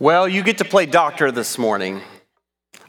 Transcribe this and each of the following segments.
Well, you get to play doctor this morning.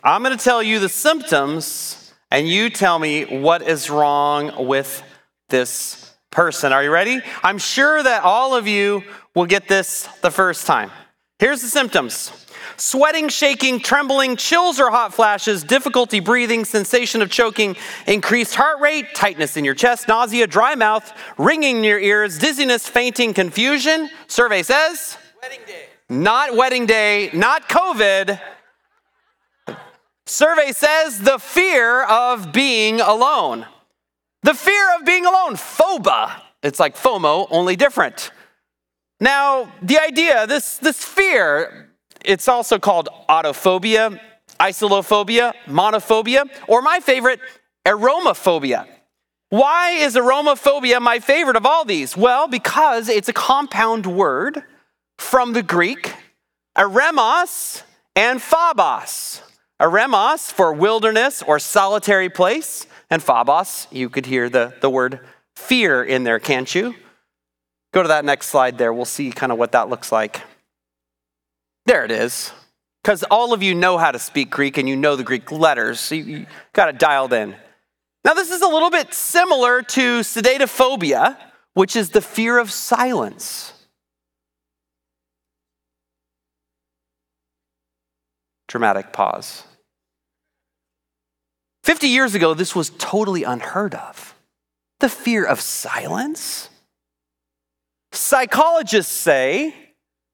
I'm going to tell you the symptoms, and you tell me what is wrong with this person. Are you ready? I'm sure that all of you will get this the first time. Here's the symptoms sweating, shaking, trembling, chills or hot flashes, difficulty breathing, sensation of choking, increased heart rate, tightness in your chest, nausea, dry mouth, ringing in your ears, dizziness, fainting, confusion. Survey says Wedding day. Not wedding day, not COVID. Survey says the fear of being alone. The fear of being alone, phoba. It's like FOMO, only different. Now, the idea, this, this fear, it's also called autophobia, isolophobia, monophobia, or my favorite, eremophobia. Why is eremophobia my favorite of all these? Well, because it's a compound word from the Greek, eremos and phobos. Eremos for wilderness or solitary place, and phobos, you could hear the, the word fear in there, can't you? Go to that next slide there. We'll see kind of what that looks like. There it is. Because all of you know how to speak Greek and you know the Greek letters, so you, you got it dialed in. Now, this is a little bit similar to sedatophobia, which is the fear of silence. Dramatic pause. 50 years ago, this was totally unheard of. The fear of silence. Psychologists say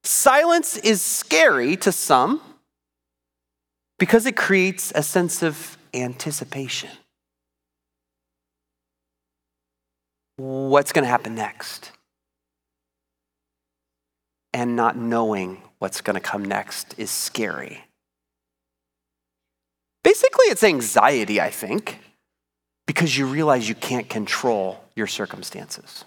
silence is scary to some because it creates a sense of anticipation. What's going to happen next? And not knowing what's going to come next is scary. Basically, it's anxiety, I think, because you realize you can't control your circumstances.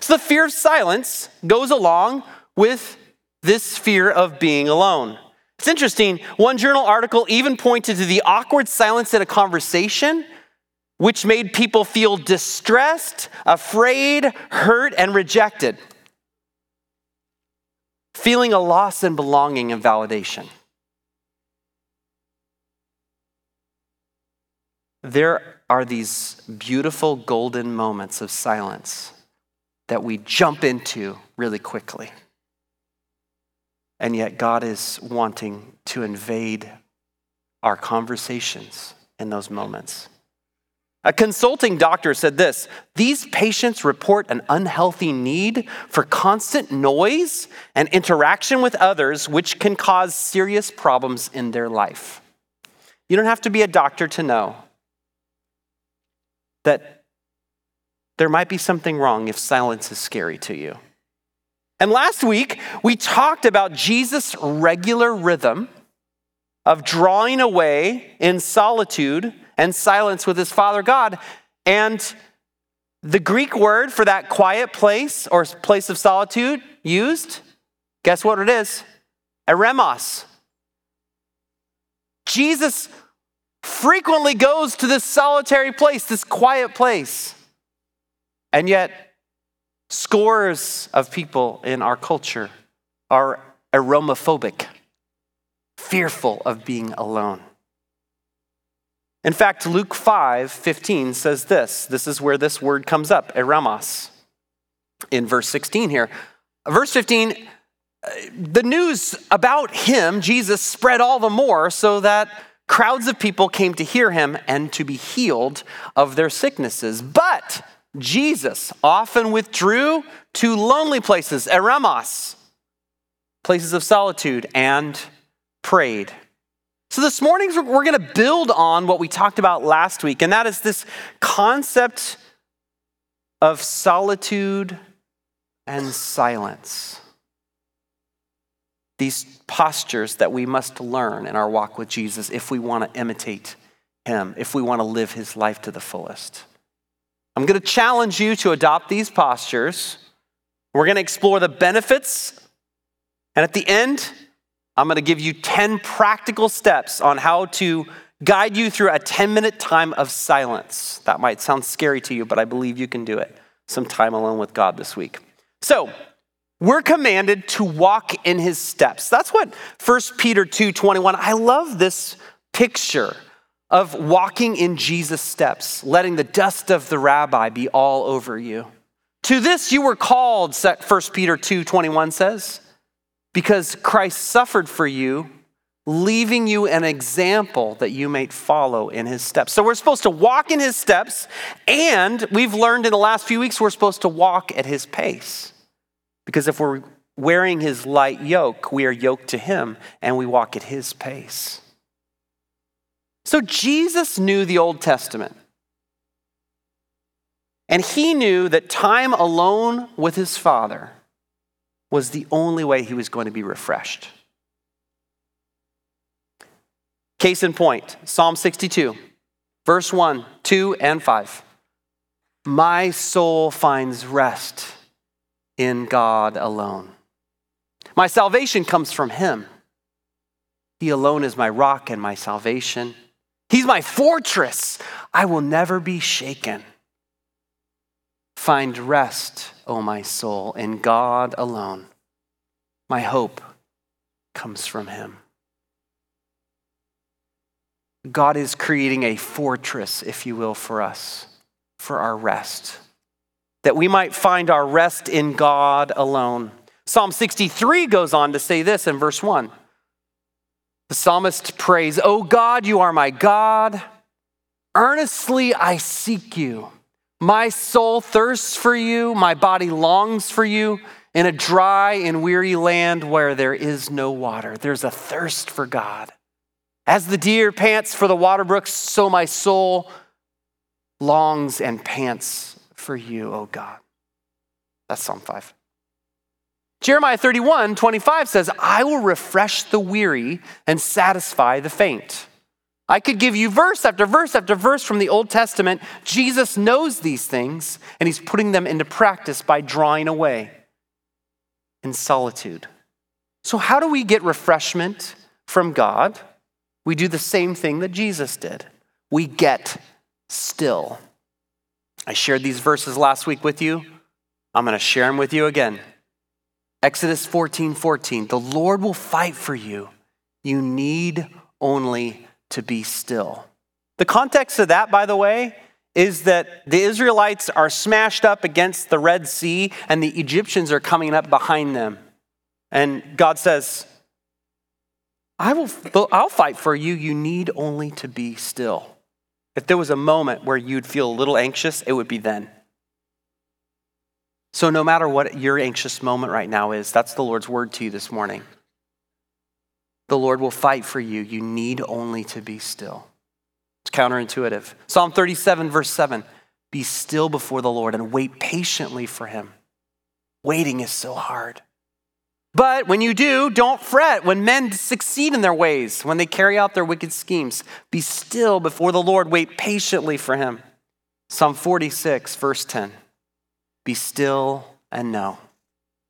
So the fear of silence goes along with this fear of being alone. It's interesting, one journal article even pointed to the awkward silence in a conversation, which made people feel distressed, afraid, hurt, and rejected, feeling a loss in belonging and validation. There are these beautiful golden moments of silence that we jump into really quickly. And yet, God is wanting to invade our conversations in those moments. A consulting doctor said this These patients report an unhealthy need for constant noise and interaction with others, which can cause serious problems in their life. You don't have to be a doctor to know that there might be something wrong if silence is scary to you. And last week, we talked about Jesus' regular rhythm of drawing away in solitude and silence with his Father God. And the Greek word for that quiet place or place of solitude used, guess what it is? Eremos. Jesus frequently goes to this solitary place, this quiet place. And yet, scores of people in our culture are eremophobic, fearful of being alone. In fact, Luke 5 15 says this. This is where this word comes up, eremos, in verse 16 here. Verse 15, uh, the news about him, Jesus, spread all the more so that crowds of people came to hear him and to be healed of their sicknesses. But Jesus often withdrew to lonely places, eremos, places of solitude, and prayed. So, this morning we're going to build on what we talked about last week, and that is this concept of solitude and silence. These postures that we must learn in our walk with Jesus if we want to imitate him, if we want to live his life to the fullest. I'm going to challenge you to adopt these postures. We're going to explore the benefits. And at the end, I'm going to give you 10 practical steps on how to guide you through a 10 minute time of silence. That might sound scary to you, but I believe you can do it. Some time alone with God this week. So, We're commanded to walk in his steps. That's what 1 Peter 2 21. I love this picture of walking in Jesus' steps, letting the dust of the rabbi be all over you. To this you were called, 1 Peter 2 21 says, because Christ suffered for you, leaving you an example that you may follow in his steps. So we're supposed to walk in his steps, and we've learned in the last few weeks we're supposed to walk at his pace. Because if we're wearing his light yoke, we are yoked to him and we walk at his pace. So Jesus knew the Old Testament. And he knew that time alone with his Father was the only way he was going to be refreshed. Case in point Psalm 62, verse 1, 2, and 5. My soul finds rest in God alone. My salvation comes from him. He alone is my rock and my salvation. He's my fortress. I will never be shaken. Find rest, O my soul, in God alone. My hope comes from him. God is creating a fortress, if you will, for us, for our rest, that we might find our rest in God alone. Psalm 63 goes on to say this in verse 1. The psalmist prays, O God, you are my God. Earnestly I seek you. My soul thirsts for you, my body longs for you in a dry and weary land where there is no water. There's a thirst for God. As the deer pants for the water brooks, so my soul longs and pants for you, O God. That's Psalm 5. Jeremiah 31, 25 says, I will refresh the weary and satisfy the faint. I could give you verse after verse after verse from the Old Testament. Jesus knows these things, and he's putting them into practice by drawing away in solitude. So, how do we get refreshment from God? We do the same thing that Jesus did we get still. I shared these verses last week with you. I'm going to share them with you again. Exodus 14 14. The Lord will fight for you. You need only to be still. The context of that, by the way, is that the Israelites are smashed up against the Red Sea and the Egyptians are coming up behind them. And God says, I will, I'll fight for you. You need only to be still. If there was a moment where you'd feel a little anxious, it would be then. So, no matter what your anxious moment right now is, that's the Lord's word to you this morning. The Lord will fight for you. You need only to be still. It's counterintuitive. Psalm 37, verse 7 Be still before the Lord and wait patiently for him. Waiting is so hard. But when you do, don't fret when men succeed in their ways, when they carry out their wicked schemes. Be still before the Lord, wait patiently for him. Psalm 46, verse 10. Be still and know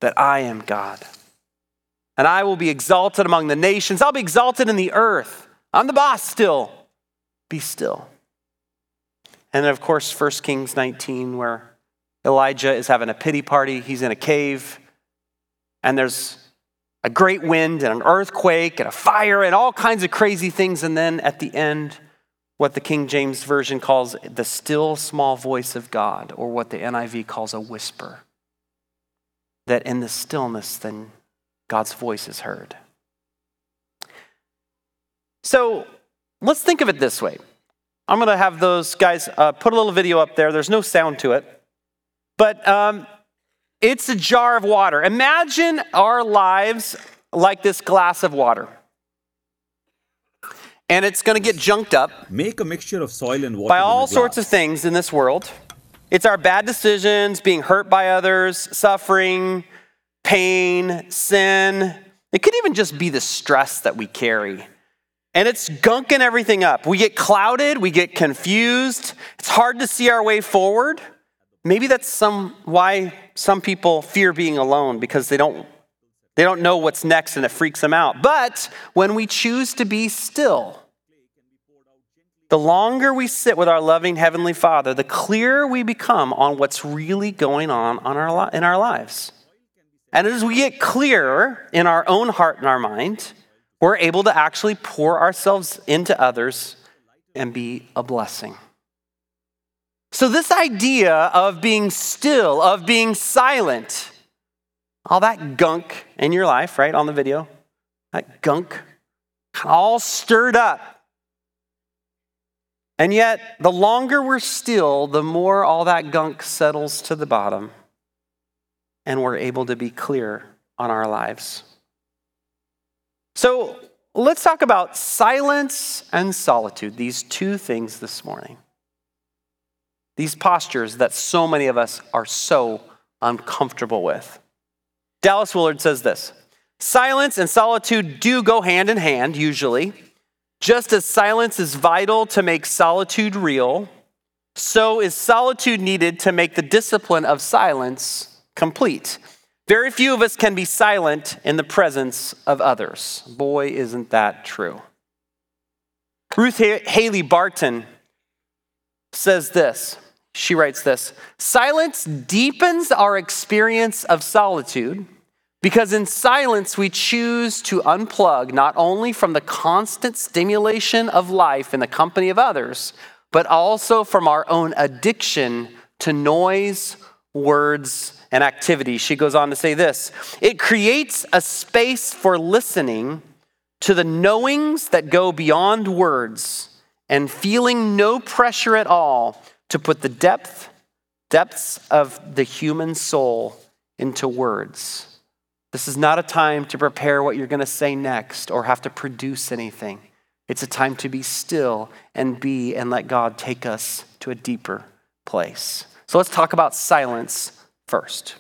that I am God. And I will be exalted among the nations. I'll be exalted in the earth. I'm the boss still. Be still. And then, of course, 1 Kings 19, where Elijah is having a pity party. He's in a cave, and there's a great wind and an earthquake and a fire and all kinds of crazy things. And then at the end, what the King James Version calls the still small voice of God, or what the NIV calls a whisper. That in the stillness, then God's voice is heard. So let's think of it this way. I'm going to have those guys uh, put a little video up there. There's no sound to it, but um, it's a jar of water. Imagine our lives like this glass of water and it's going to get junked up. Make a mixture of soil and water by all sorts of things in this world. It's our bad decisions, being hurt by others, suffering, pain, sin. It could even just be the stress that we carry. And it's gunking everything up. We get clouded, we get confused. It's hard to see our way forward. Maybe that's some why some people fear being alone because they don't they don't know what's next and it freaks them out. But when we choose to be still, the longer we sit with our loving Heavenly Father, the clearer we become on what's really going on, in our lives. And as we get clearer in our own heart and our mind, we're able to actually pour ourselves into others and be a blessing. So, this idea of being still, of being silent, all that gunk in your life, right, on the video, that gunk, all stirred up. And yet, the longer we're still, the more all that gunk settles to the bottom, and we're able to be clear on our lives. So, let's talk about silence and solitude, these two things this morning. These postures that so many of us are so uncomfortable with. Dallas Willard says this Silence and solitude do go hand in hand, usually. Just as silence is vital to make solitude real, so is solitude needed to make the discipline of silence complete. Very few of us can be silent in the presence of others. Boy, isn't that true. Ruth Haley Barton says this she writes this Silence deepens our experience of solitude because in silence we choose to unplug not only from the constant stimulation of life in the company of others, but also from our own addiction to noise, words, and activity. She goes on to say this it creates a space for listening to the knowings that go beyond words and feeling no pressure at all to put the depth, depths of the human soul into words. This is not a time to prepare what you're going to say next or have to produce anything. It's a time to be still and be and let God take us to a deeper place. So let's talk about silence first.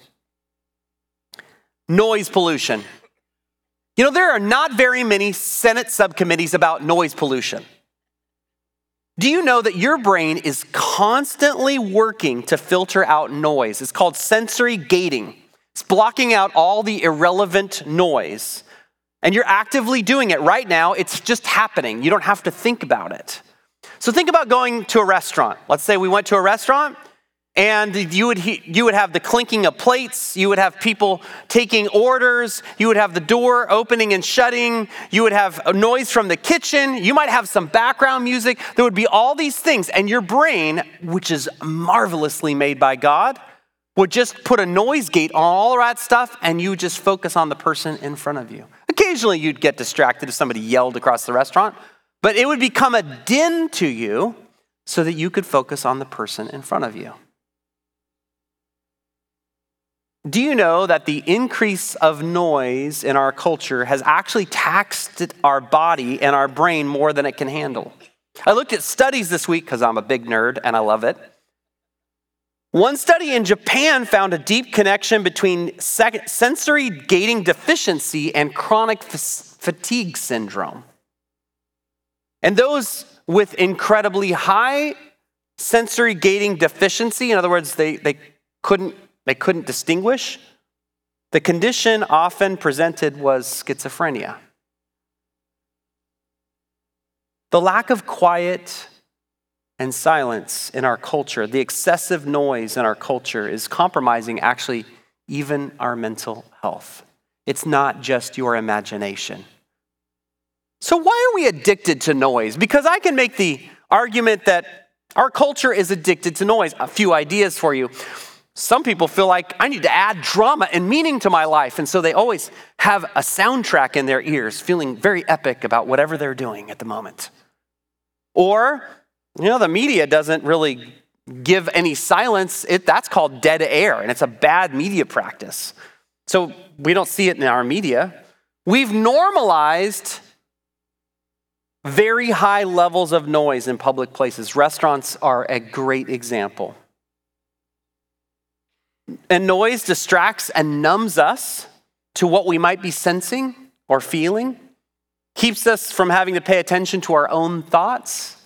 Noise pollution. You know, there are not very many Senate subcommittees about noise pollution. Do you know that your brain is constantly working to filter out noise? It's called sensory gating. It's blocking out all the irrelevant noise. And you're actively doing it right now. It's just happening. You don't have to think about it. So think about going to a restaurant. Let's say we went to a restaurant and you would, you would have the clinking of plates, you would have people taking orders, you would have the door opening and shutting, you would have a noise from the kitchen, you might have some background music. There would be all these things, and your brain, which is marvelously made by God, would just put a noise gate on all that stuff, and you would just focus on the person in front of you. Occasionally, you'd get distracted if somebody yelled across the restaurant, but it would become a din to you so that you could focus on the person in front of you. Do you know that the increase of noise in our culture has actually taxed our body and our brain more than it can handle? I looked at studies this week because I'm a big nerd and I love it. One study in Japan found a deep connection between sensory gating deficiency and chronic fatigue syndrome. And those with incredibly high sensory gating deficiency, in other words, they, they couldn't they couldn't distinguish. The condition often presented was schizophrenia. The lack of quiet and silence in our culture, the excessive noise in our culture, is compromising actually even our mental health. It's not just your imagination. So, why are we addicted to noise? Because I can make the argument that our culture is addicted to noise. A few ideas for you. Some people feel like I need to add drama and meaning to my life. And so they always have a soundtrack in their ears, feeling very epic about whatever they're doing at the moment. Or, you know, the media doesn't really give any silence. It, that's called dead air, and it's a bad media practice. So we don't see it in our media. We've normalized very high levels of noise in public places. Restaurants are a great example. And noise distracts and numbs us to what we might be sensing or feeling, keeps us from having to pay attention to our own thoughts,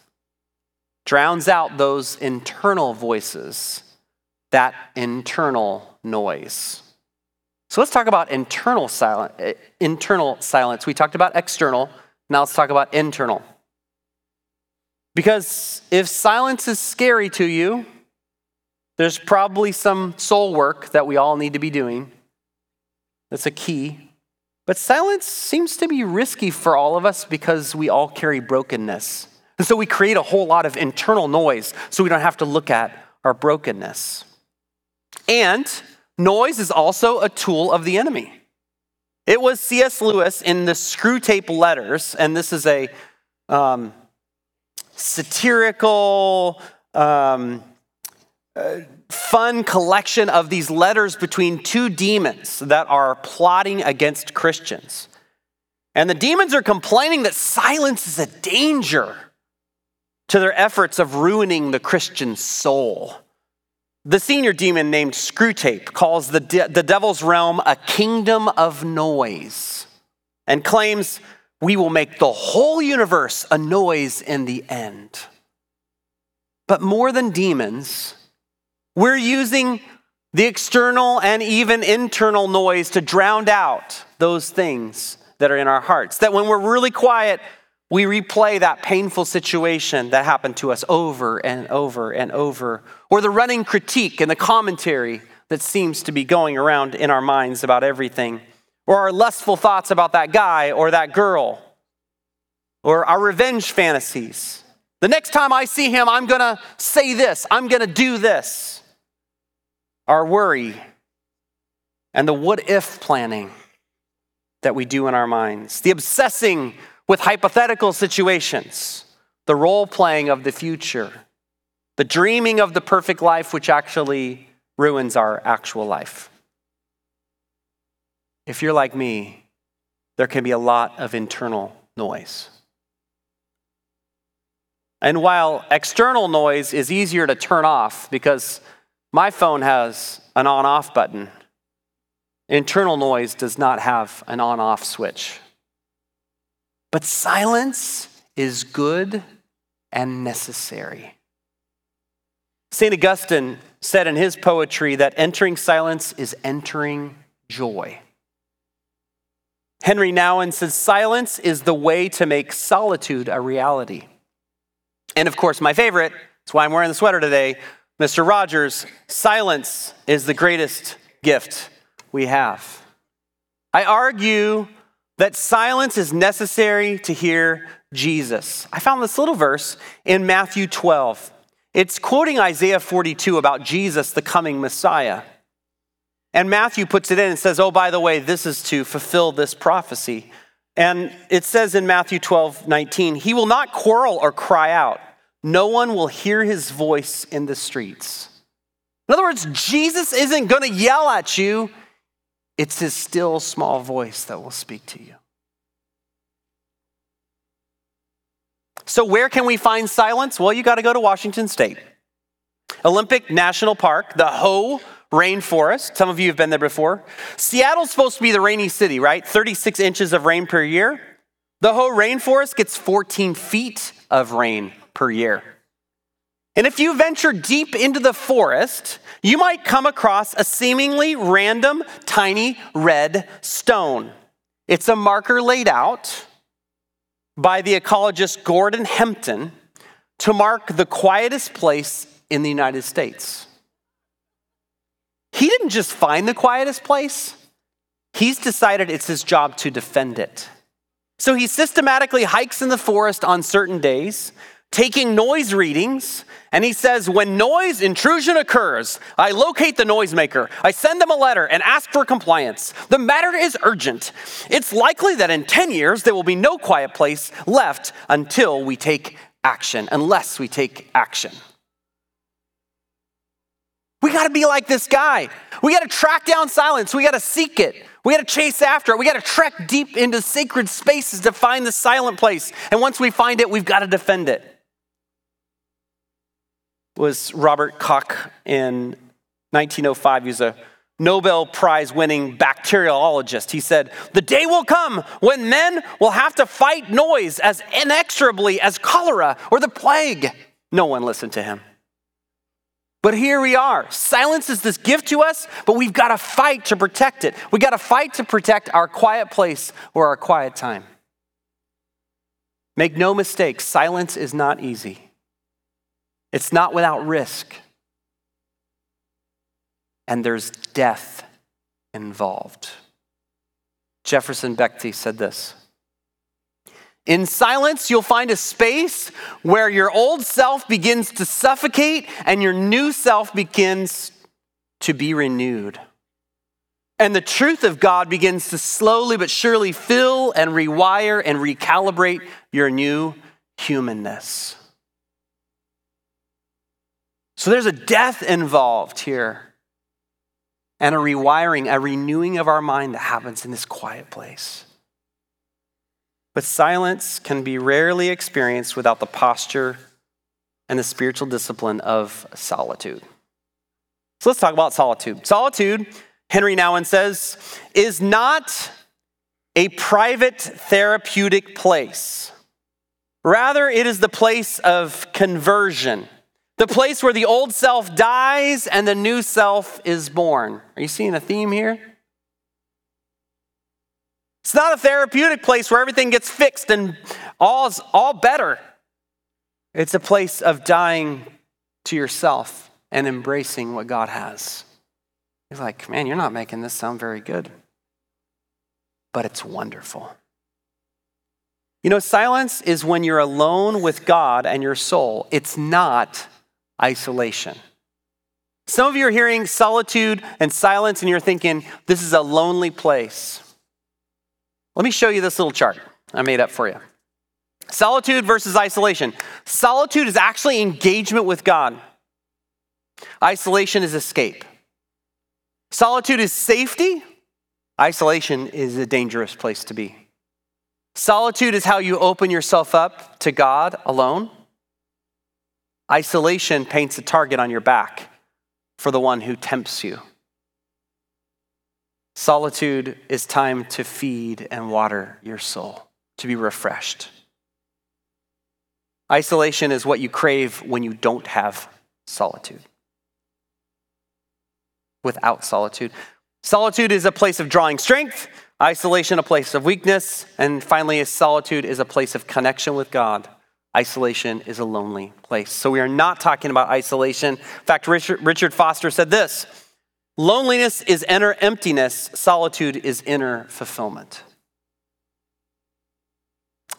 drowns out those internal voices, that internal noise. So let's talk about internal silence. Eh, internal silence. We talked about external. Now let's talk about internal. Because if silence is scary to you, there's probably some soul work that we all need to be doing. That's a key. But silence seems to be risky for all of us because we all carry brokenness. And so we create a whole lot of internal noise so we don't have to look at our brokenness. And noise is also a tool of the enemy. It was C.S. Lewis in the Screwtape Letters, and this is a um, satirical, um, fun collection of these letters between two demons that are plotting against Christians. And the demons are complaining that silence is a danger to their efforts of ruining the Christian soul. The senior demon named Screwtape calls the, de- the devil's realm a kingdom of noise and claims we will make the whole universe a noise in the end. But more than demons, we're using the external and even internal noise to drown out those things that are in our hearts. That when we're really quiet, we replay that painful situation that happened to us over and over and over, or the running critique and the commentary that seems to be going around in our minds about everything, or our lustful thoughts about that guy or that girl, or our revenge fantasies. The next time I see him, I'm gonna say this, I'm gonna do this. Our worry and the what if planning that we do in our minds, the obsessing with hypothetical situations, the role playing of the future, the dreaming of the perfect life, which actually ruins our actual life. If you're like me, there can be a lot of internal noise. And while external noise is easier to turn off because my phone has an on off button, internal noise does not have an on off switch. But silence is good and necessary. St. Augustine said in his poetry that entering silence is entering joy. Henry Nouwen says silence is the way to make solitude a reality. And of course, my favorite, that's why I'm wearing the sweater today, Mr. Rogers, silence is the greatest gift we have. I argue that silence is necessary to hear Jesus. I found this little verse in Matthew 12. It's quoting Isaiah 42 about Jesus, the coming Messiah. And Matthew puts it in and says, Oh, by the way, this is to fulfill this prophecy. And it says in Matthew 12, 19, He will not quarrel or cry out. No one will hear his voice in the streets. In other words, Jesus isn't going to yell at you. It's his still small voice that will speak to you. So, where can we find silence? Well, you got to go to Washington State. Olympic National Park, the Hoh Rainforest. Some of you have been there before. Seattle's supposed to be the rainy city, right? 36 inches of rain per year. The Hoh Rainforest gets 14 feet of rain per year. And if you venture deep into the forest, you might come across a seemingly random tiny red stone. It's a marker laid out by the ecologist Gordon Hempton to mark the quietest place in the United States. He didn't just find the quietest place, he's decided it's his job to defend it. So he systematically hikes in the forest on certain days, taking noise readings. And he says, when noise intrusion occurs, I locate the noisemaker. I send them a letter and ask for compliance. The matter is urgent. It's likely that in 10 years, there will be no quiet place left until we take action, unless we take action. We got to be like this guy. We got to track down silence. We got to seek it. We got to chase after it. We got to trek deep into sacred spaces to find the silent place. And once we find it, we've got to defend it was Robert Koch in 1905. He was a Nobel Prize winning bacteriologist. He said, The day will come when men will have to fight noise as inexorably as cholera or the plague. No one listened to him. But here we are. Silence is this gift to us, but we've got to fight to protect it. We've got to fight to protect our quiet place or our quiet time. Make no mistake, silence is not easy. It's not without risk. And there's death involved. Jefferson Bethke said this In silence, you'll find a space where your old self begins to suffocate and your new self begins to be renewed. And the truth of God begins to slowly but surely fill and rewire and recalibrate your new humanness. So there's a death involved here and a rewiring, a renewing of our mind that happens in this quiet place. But silence can be rarely experienced without the posture and the spiritual discipline of solitude. So let's talk about solitude. Solitude, Henry Nouwen says, is not a private therapeutic place. Rather, it is the place of conversion the place where the old self dies and the new self is born. Are you seeing a theme here? It's not a therapeutic place where everything gets fixed and all's all better. It's a place of dying to yourself and embracing what God has. You're like, man, you're not making this sound very good. But it's wonderful. You know, silence is when you're alone with God and your soul. It's not isolation. Some of you are hearing solitude and silence, and you're thinking, this is a lonely place. Let me show you this little chart I made up for you. Solitude versus isolation. Solitude is actually engagement with God, isolation is escape. Solitude is safety, isolation is a dangerous place to be. Solitude is how you open yourself up to God alone. Isolation paints a target on your back for the one who tempts you. Solitude is time to feed and water your soul, to be refreshed. Isolation is what you crave when you don't have solitude. Without solitude. Solitude is a place of drawing strength, isolation, a place of weakness, and finally, solitude is a place of connection with God isolation is a lonely place. So we are not talking about isolation. In fact, Richard, Richard Foster said this loneliness is inner emptiness, solitude is inner fulfillment.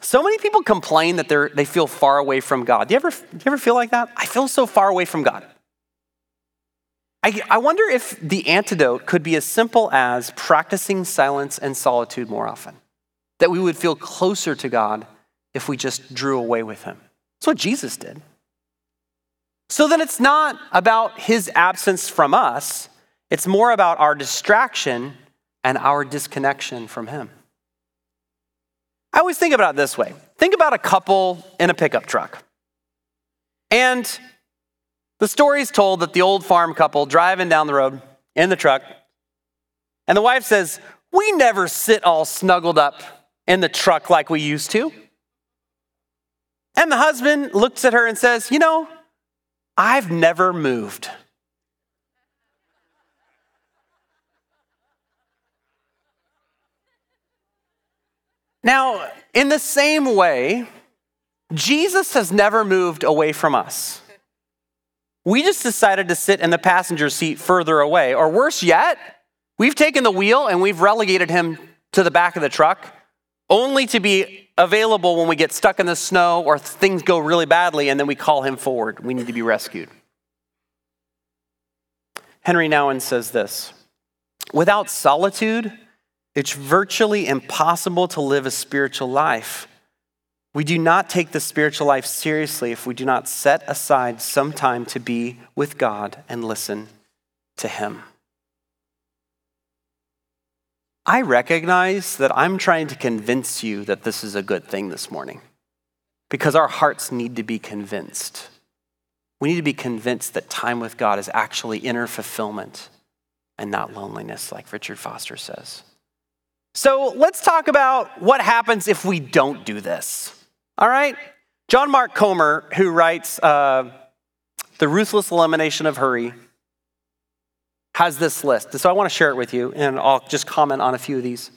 So many people complain that they're, they feel far away from God. Do you, ever, do you ever feel like that? I feel so far away from God. I, I wonder if the antidote could be as simple as practicing silence and solitude more often, that we would feel closer to God if we just drew away with him. That's what Jesus did. So then it's not about his absence from us, it's more about our distraction and our disconnection from him. I always think about it this way think about a couple in a pickup truck. And the story is told that the old farm couple driving down the road in the truck, and the wife says, We never sit all snuggled up in the truck like we used to. And the husband looks at her and says, You know, I've never moved. Now, in the same way, Jesus has never moved away from us. We just decided to sit in the passenger seat further away. Or worse yet, we've taken the wheel and we've relegated him to the back of the truck only to be available when we get stuck in the snow or things go really badly and then we call him forward. We need to be rescued. Henry Nouwen says this Without solitude, it's virtually impossible to live a spiritual life. We do not take the spiritual life seriously if we do not set aside some time to be with God and listen to Him. I recognize that I'm trying to convince you that this is a good thing this morning because our hearts need to be convinced. We need to be convinced that time with God is actually inner fulfillment and not loneliness, like Richard Foster says. So let's talk about what happens if we don't do this. All right? John Mark Comer, who writes uh, The Ruthless Elimination of Hurry, has this list. So I want to share it with you, and I'll just comment on a few of these.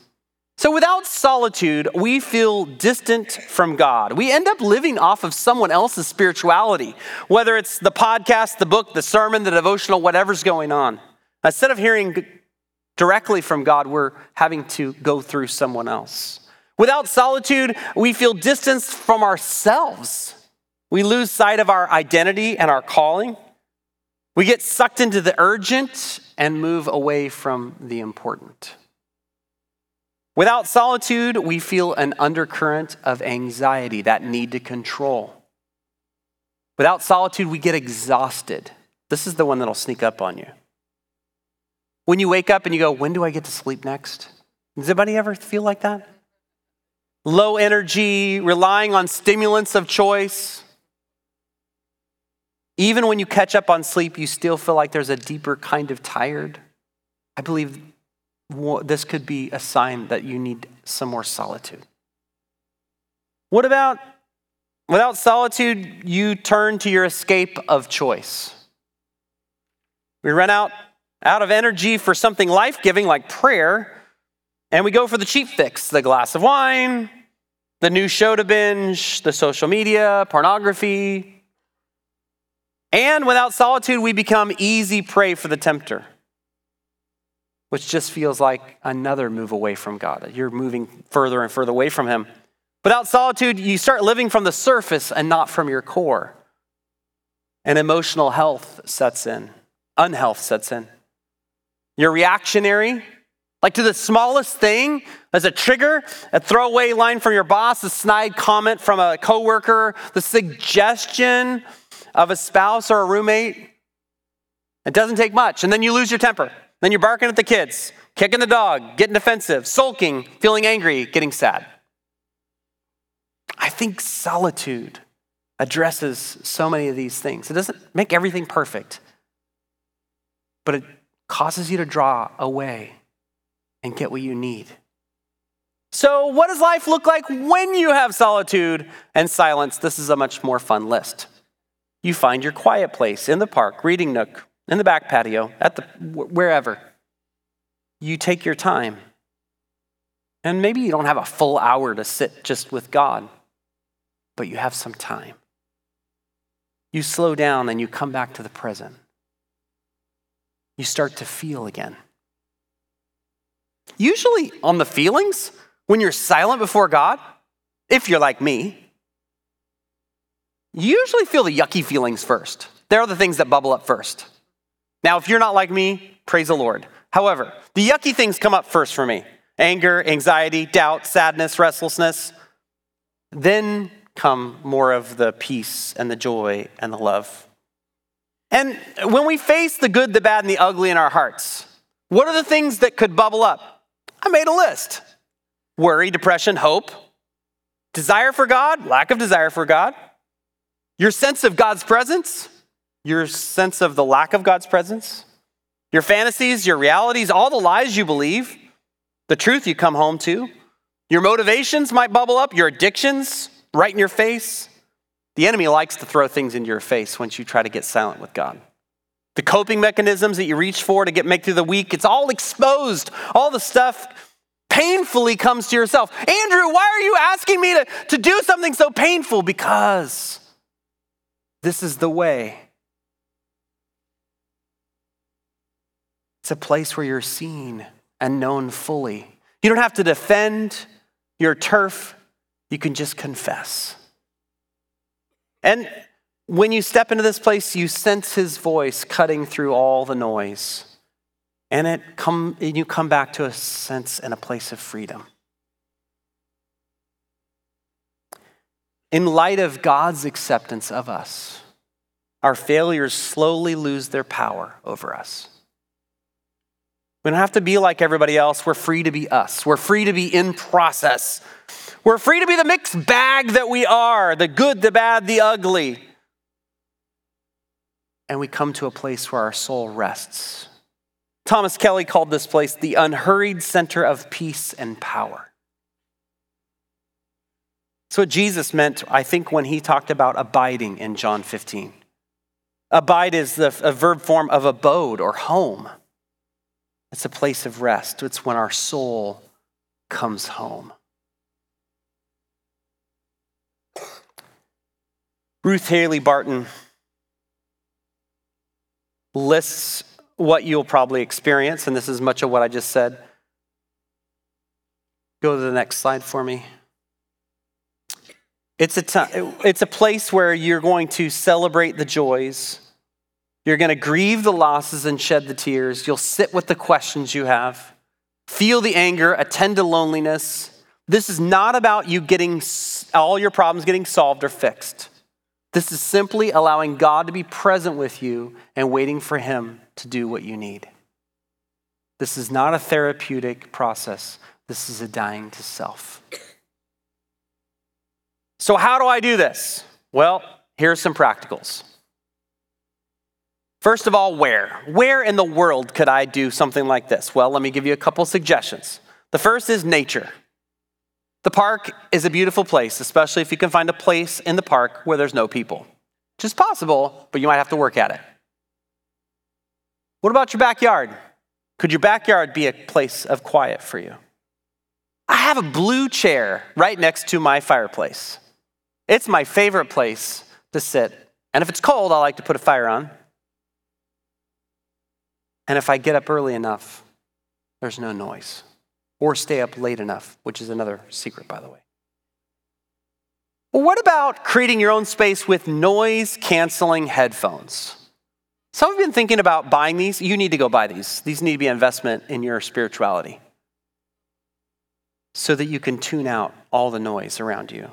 So without solitude, we feel distant from God. We end up living off of someone else's spirituality, whether it's the podcast, the book, the sermon, the devotional, whatever's going on. Instead of hearing directly from God, we're having to go through someone else. Without solitude, we feel distanced from ourselves. We lose sight of our identity and our calling. We get sucked into the urgent and move away from the important. Without solitude, we feel an undercurrent of anxiety, that need to control. Without solitude, we get exhausted. This is the one that'll sneak up on you. When you wake up and you go, When do I get to sleep next? Does anybody ever feel like that? Low energy, relying on stimulants of choice. Even when you catch up on sleep, you still feel like there's a deeper kind of tired. I believe this could be a sign that you need some more solitude. What about without solitude, you turn to your escape of choice? We run out, out of energy for something life giving like prayer, and we go for the cheap fix the glass of wine, the new show to binge, the social media, pornography. And without solitude, we become easy prey for the tempter, which just feels like another move away from God. You're moving further and further away from Him. Without solitude, you start living from the surface and not from your core. And emotional health sets in unhealth sets in. You're reactionary, like to the smallest thing, as a trigger, a throwaway line from your boss, a snide comment from a coworker, the suggestion of a spouse or a roommate. It doesn't take much. And then you lose your temper. Then you're barking at the kids, kicking the dog, getting defensive, sulking, feeling angry, getting sad. I think solitude addresses so many of these things. It doesn't make everything perfect, but it causes you to draw away and get what you need. So, what does life look like when you have solitude and silence? This is a much more fun list. You find your quiet place in the park, reading nook, in the back patio, at the wherever. You take your time. And maybe you don't have a full hour to sit just with God, but you have some time. You slow down and you come back to the present you start to feel again. Usually, on the feelings, when you're silent before God, if you're like me, you usually feel the yucky feelings first. They're the things that bubble up first. Now, if you're not like me, praise the Lord. However, the yucky things come up first for me anger, anxiety, doubt, sadness, restlessness. Then come more of the peace and the joy and the love. And when we face the good, the bad, and the ugly in our hearts, what are the things that could bubble up? I made a list worry, depression, hope, desire for God, lack of desire for God, your sense of God's presence, your sense of the lack of God's presence, your fantasies, your realities, all the lies you believe, the truth you come home to. Your motivations might bubble up, your addictions right in your face. The enemy likes to throw things into your face once you try to get silent with God. The coping mechanisms that you reach for to get make through the week, it's all exposed. All the stuff painfully comes to yourself. Andrew, why are you asking me to, to do something so painful? Because this is the way. It's a place where you're seen and known fully. You don't have to defend your turf, you can just confess. And when you step into this place, you sense his voice cutting through all the noise. And it come, and you come back to a sense and a place of freedom. In light of God's acceptance of us, our failures slowly lose their power over us. We don't have to be like everybody else. We're free to be us. We're free to be in process. We're free to be the mixed bag that we are the good, the bad, the ugly. And we come to a place where our soul rests. Thomas Kelly called this place the unhurried center of peace and power. That's what Jesus meant, I think, when he talked about abiding in John 15. Abide is the, a verb form of abode or home. It's a place of rest. It's when our soul comes home. Ruth Haley Barton lists what you'll probably experience, and this is much of what I just said. Go to the next slide for me. It's a, it's a place where you're going to celebrate the joys. You're going to grieve the losses and shed the tears. You'll sit with the questions you have, feel the anger, attend to loneliness. This is not about you getting all your problems getting solved or fixed. This is simply allowing God to be present with you and waiting for Him to do what you need. This is not a therapeutic process, this is a dying to self. So, how do I do this? Well, here's some practicals. First of all, where? Where in the world could I do something like this? Well, let me give you a couple suggestions. The first is nature. The park is a beautiful place, especially if you can find a place in the park where there's no people. Which is possible, but you might have to work at it. What about your backyard? Could your backyard be a place of quiet for you? I have a blue chair right next to my fireplace. It's my favorite place to sit. And if it's cold, I like to put a fire on. And if I get up early enough, there's no noise or stay up late enough, which is another secret, by the way. Well, what about creating your own space with noise canceling headphones? Some have been thinking about buying these. You need to go buy these. These need to be an investment in your spirituality so that you can tune out all the noise around you.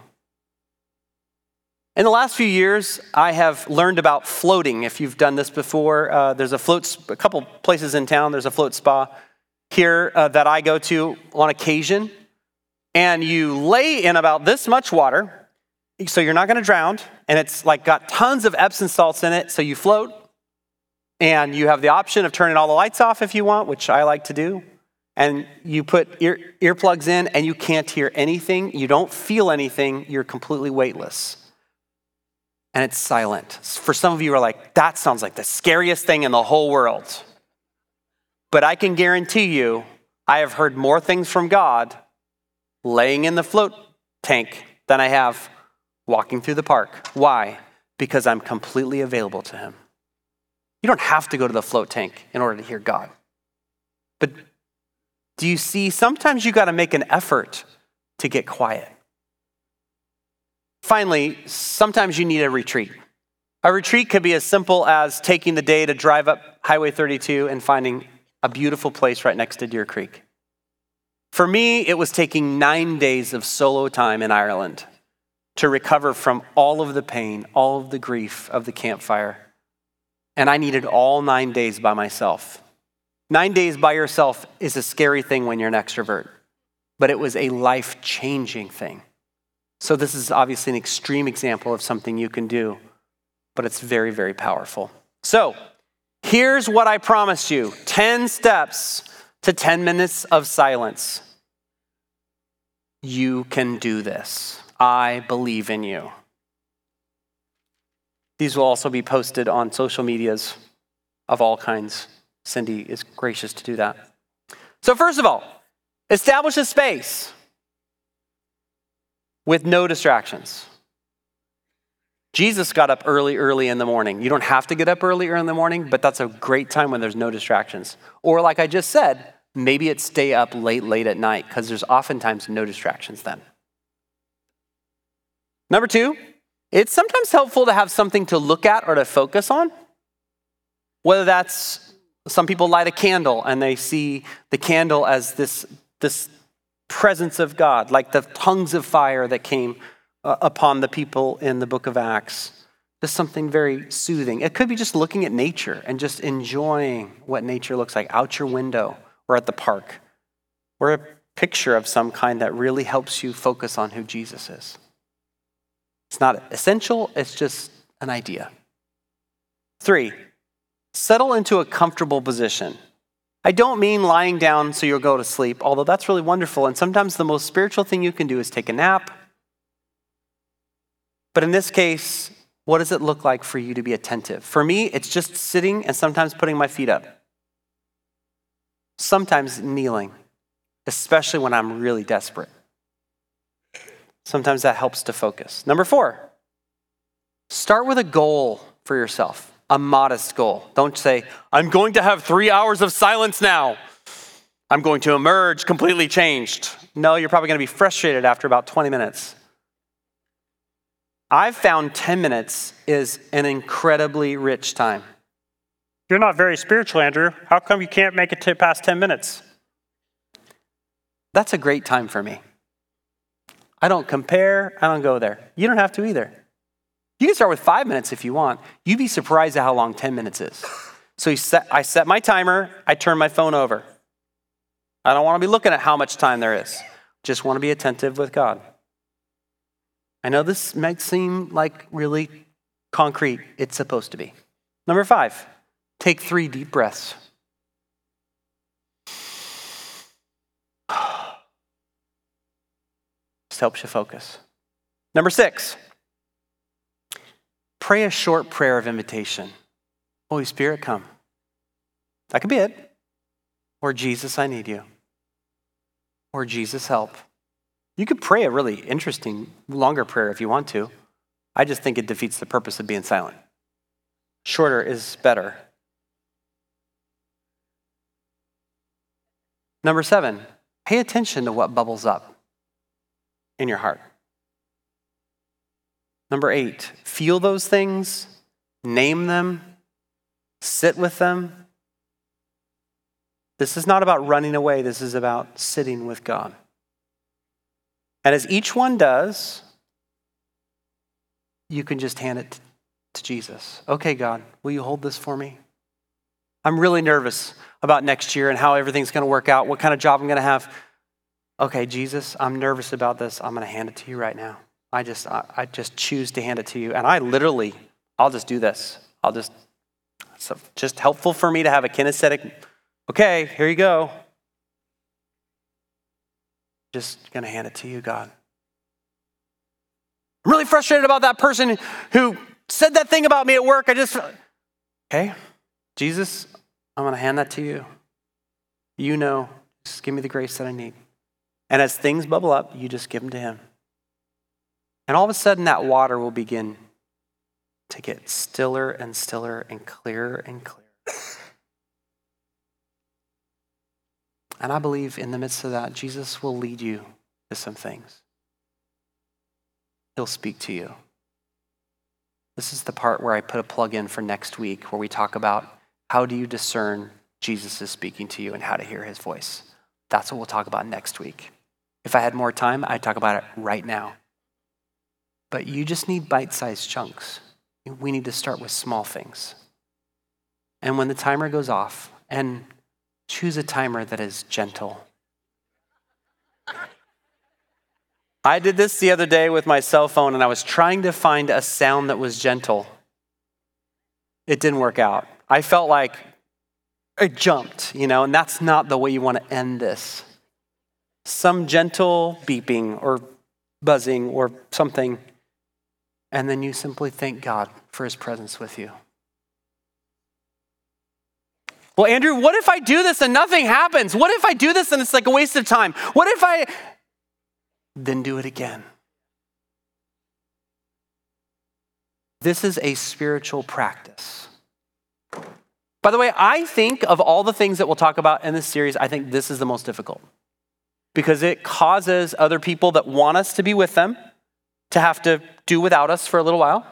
In the last few years, I have learned about floating. If you've done this before, uh, there's a float, a couple places in town, there's a float spa here uh, that I go to on occasion, and you lay in about this much water, so you're not to drown, and it's like got tons of Epsom salts in it, so you float, and you have the option of turning all the lights off if you want, which I like to do. And you put ear, earplugs in, and you can't hear anything. You don't feel anything. You're completely weightless. And it's silent. For some of you are like, that sounds like the scariest thing in the whole world. But I can guarantee you, I have heard more things from God laying in the float tank than I have walking through the park. Why? Because I'm completely available to Him. You don't have to go to the float tank in order to hear God. But do you see, sometimes you got to make an effort to get quiet. Finally, sometimes you need a retreat. A retreat could be as simple as taking the day to drive up Highway 32 and finding a beautiful place right next to Deer Creek. For me, it was taking nine days of solo time in Ireland to recover from all of the pain, all of the grief of the campfire. And I needed all nine days by myself. Nine days by yourself is a scary thing when you're an extrovert, but it was a life changing thing. So, this is obviously an extreme example of something you can do, but it's very, very powerful. So, Here's what I promised you 10 steps to 10 minutes of silence. You can do this. I believe in you. These will also be posted on social medias of all kinds. Cindy is gracious to do that. So, first of all, establish a space with no distractions. Jesus got up early, early in the morning. You don't have to get up early, early in the morning, but that's a great time when there's no distractions. Or, like I just said, maybe it's stay up late, late at night, because there's oftentimes no distractions then. Number two, it's sometimes helpful to have something to look at or to focus on. Whether that's some people light a candle and they see the candle as this, this presence of God, like the tongues of fire that came uh, upon the people in the book of Acts. Just something very soothing. It could be just looking at nature and just enjoying what nature looks like out your window or at the park, or a picture of some kind that really helps you focus on who Jesus is. It's not essential, it's just an idea. Three, settle into a comfortable position. I don't mean lying down so you'll go to sleep, although that's really wonderful. And sometimes the most spiritual thing you can do is take a nap but in this case, what does it look like for you to be attentive? For me, it's just sitting and sometimes putting my feet up, sometimes kneeling, especially when I'm really desperate. Sometimes that helps to focus. Number four, start with a goal for yourself. A modest goal. Don't say, I'm going to have three hours of silence now. I'm going to emerge completely changed. No, you're probably going to be frustrated after about 20 minutes. I've found 10 minutes is an incredibly rich time. You're not very spiritual, Andrew. How come you can't make it to past 10 minutes? That's a great time for me. I don't compare, I don't go there. You don't have to either. You can start with five minutes if you want. You'd be surprised at how long 10 minutes is. So set, I set my timer, I turn my phone over. I don't want to be looking at how much time there is, just want to be attentive with God. I know this might seem like really concrete, it's supposed to be. Number five, take three deep breaths. This helps you focus. Number six, pray a short prayer of invitation. Holy Spirit, come. That could be it. Or Jesus, I need you. Or Jesus, help. You could pray a really interesting, longer prayer if you want to. I just think it defeats the purpose of being silent. Shorter is better. Number seven, pay attention to what bubbles up in your heart. Number eight, feel those things, name them, sit with them. This is not about running away, this is about sitting with God. And as each one does, you can just hand it to Jesus. Okay, God, will you hold this for me? I'm really nervous about next year and how everything's going to work out, what kind of job I'm going to have. Okay, Jesus, I'm nervous about this. I'm going to hand it to you right now. I just, I, I just choose to hand it to you. And I literally, I'll just do this. I'll just, it's just helpful for me to have a kinesthetic, okay, here you go. Just to hand it to you, God. I'm really frustrated about that person who said that thing about me at work. I just, okay, Jesus, I'm going to hand that to you. You know, just give me the grace that I need. And as things bubble up, you just give them to Him. And all of a sudden, that water will begin to get stiller and stiller and clearer and clearer. And I believe in the midst of that, Jesus will lead you to some things. He'll speak to you. This is the part where I put a plug in for next week, where we talk about how do you discern Jesus is speaking to you and how to hear his voice. That's what we'll talk about next week. If I had more time, I'd talk about it right now. But you just need bite sized chunks. We need to start with small things. And when the timer goes off, and choose a timer that is gentle. I did this the other day with my cell phone, and I was trying to find a sound that was gentle. It didn't work out. I felt like it jumped, you know, and that's not the way you want to end this some gentle beeping or buzzing or something, and then you simply thank God for his presence with you. Well, Andrew, what if I do this and nothing happens? What if I do this and it's like a waste of time? What if I. Then do it again. This is a spiritual practice. By the way, I think of all the things that we'll talk about in this series, I think this is the most difficult because it causes other people that want us to be with them to have to do without us for a little while.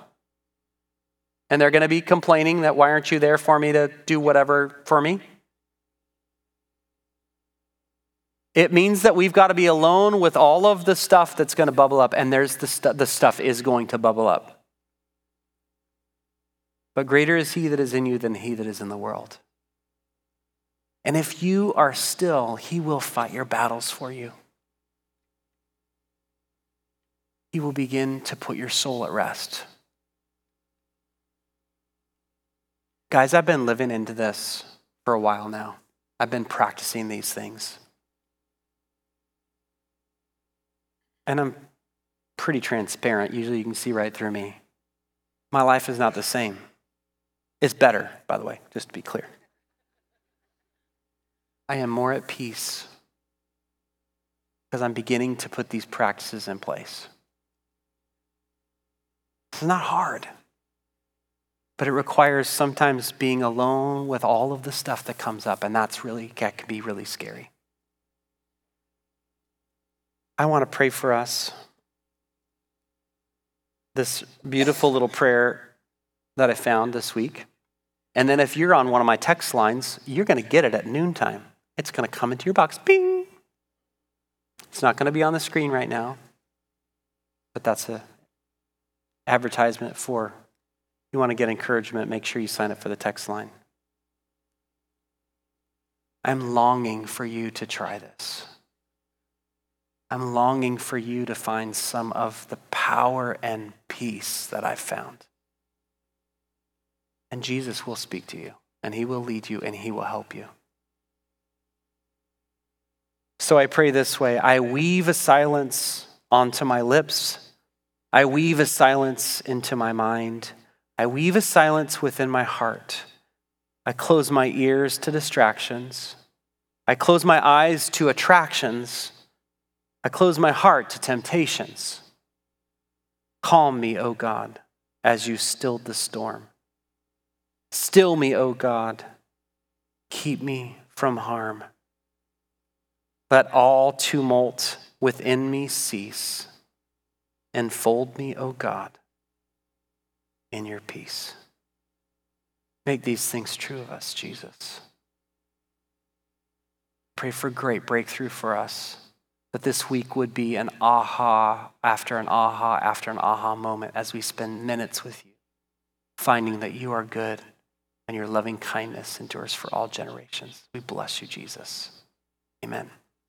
And they're going to be complaining that why aren't you there for me to do whatever for me? It means that we've got to be alone with all of the stuff that's going to bubble up, and there's the, stu- the stuff is going to bubble up. But greater is he that is in you than he that is in the world. And if you are still, He will fight your battles for you. He will begin to put your soul at rest. Guys, I've been living into this for a while now. I've been practicing these things. And I'm pretty transparent. Usually you can see right through me. My life is not the same. It's better, by the way, just to be clear. I am more at peace because I'm beginning to put these practices in place. It's not hard. But it requires sometimes being alone with all of the stuff that comes up, and that's really, that can be really scary. I want to pray for us. This beautiful little prayer that I found this week. And then if you're on one of my text lines, you're going to get it at noontime. It's going to come into your box. Bing! It's not going to be on the screen right now, but that's a advertisement for you want to get encouragement, make sure you sign up for the text line. I'm longing for you to try this. I'm longing for you to find some of the power and peace that I've found. And Jesus will speak to you, and he will lead you, and he will help you. So I pray this way I weave a silence onto my lips, I weave a silence into my mind, I weave a silence within my heart. I close my ears to distractions. I close my eyes to attractions. I close my heart to temptations. Calm me, O God, as you stilled the storm. Still me, O God. Keep me from harm. Let all tumult within me cease. Enfold me, O God, in your peace. Make these things true of us, Jesus. Pray for great breakthrough for us, that this week would be an aha after an aha after an aha moment as we spend minutes with you, finding that you are good and your loving kindness endures for all generations. We bless you, Jesus. Amen.